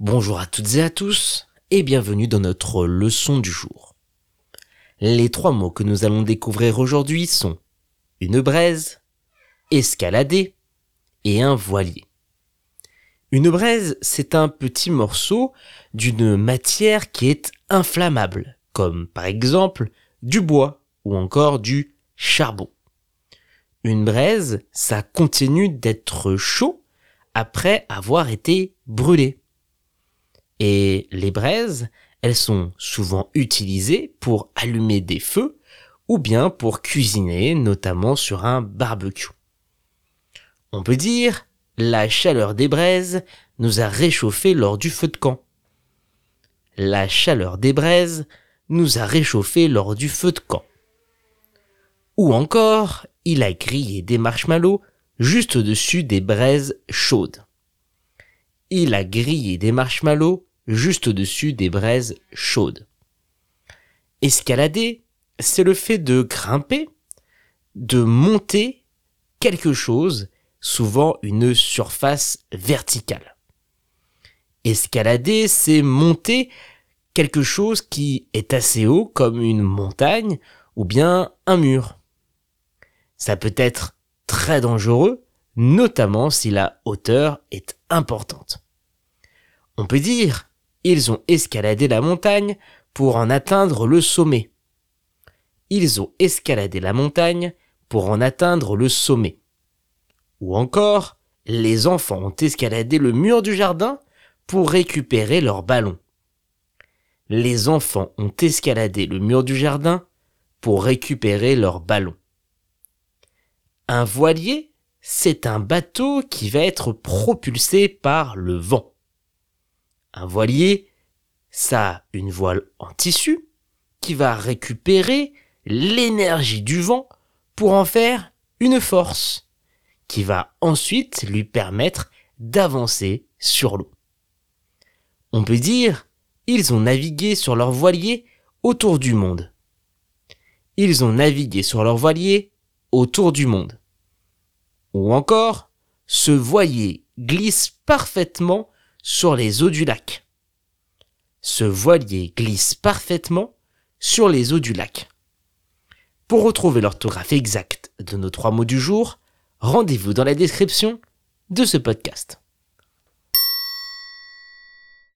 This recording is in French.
Bonjour à toutes et à tous et bienvenue dans notre leçon du jour. Les trois mots que nous allons découvrir aujourd'hui sont une braise, escalader et un voilier. Une braise, c'est un petit morceau d'une matière qui est inflammable, comme par exemple du bois ou encore du charbon. Une braise, ça continue d'être chaud après avoir été brûlé. Et les braises, elles sont souvent utilisées pour allumer des feux ou bien pour cuisiner, notamment sur un barbecue. On peut dire, la chaleur des braises nous a réchauffé lors du feu de camp. La chaleur des braises nous a réchauffé lors du feu de camp. Ou encore, il a grillé des marshmallows juste au-dessus des braises chaudes. Il a grillé des marshmallows juste au-dessus des braises chaudes. Escalader, c'est le fait de grimper, de monter quelque chose, souvent une surface verticale. Escalader, c'est monter quelque chose qui est assez haut comme une montagne ou bien un mur. Ça peut être très dangereux, notamment si la hauteur est importante. On peut dire, ils ont escaladé la montagne pour en atteindre le sommet. Ils ont escaladé la montagne pour en atteindre le sommet. Ou encore, les enfants ont escaladé le mur du jardin pour récupérer leur ballon. Les enfants ont escaladé le mur du jardin pour récupérer leur ballon. Un voilier, c'est un bateau qui va être propulsé par le vent. Un voilier, ça a une voile en tissu qui va récupérer l'énergie du vent pour en faire une force qui va ensuite lui permettre d'avancer sur l'eau. On peut dire, ils ont navigué sur leur voilier autour du monde. Ils ont navigué sur leur voilier autour du monde. Ou encore, ce voilier glisse parfaitement sur les eaux du lac. Ce voilier glisse parfaitement sur les eaux du lac. Pour retrouver l'orthographe exacte de nos trois mots du jour, rendez-vous dans la description de ce podcast.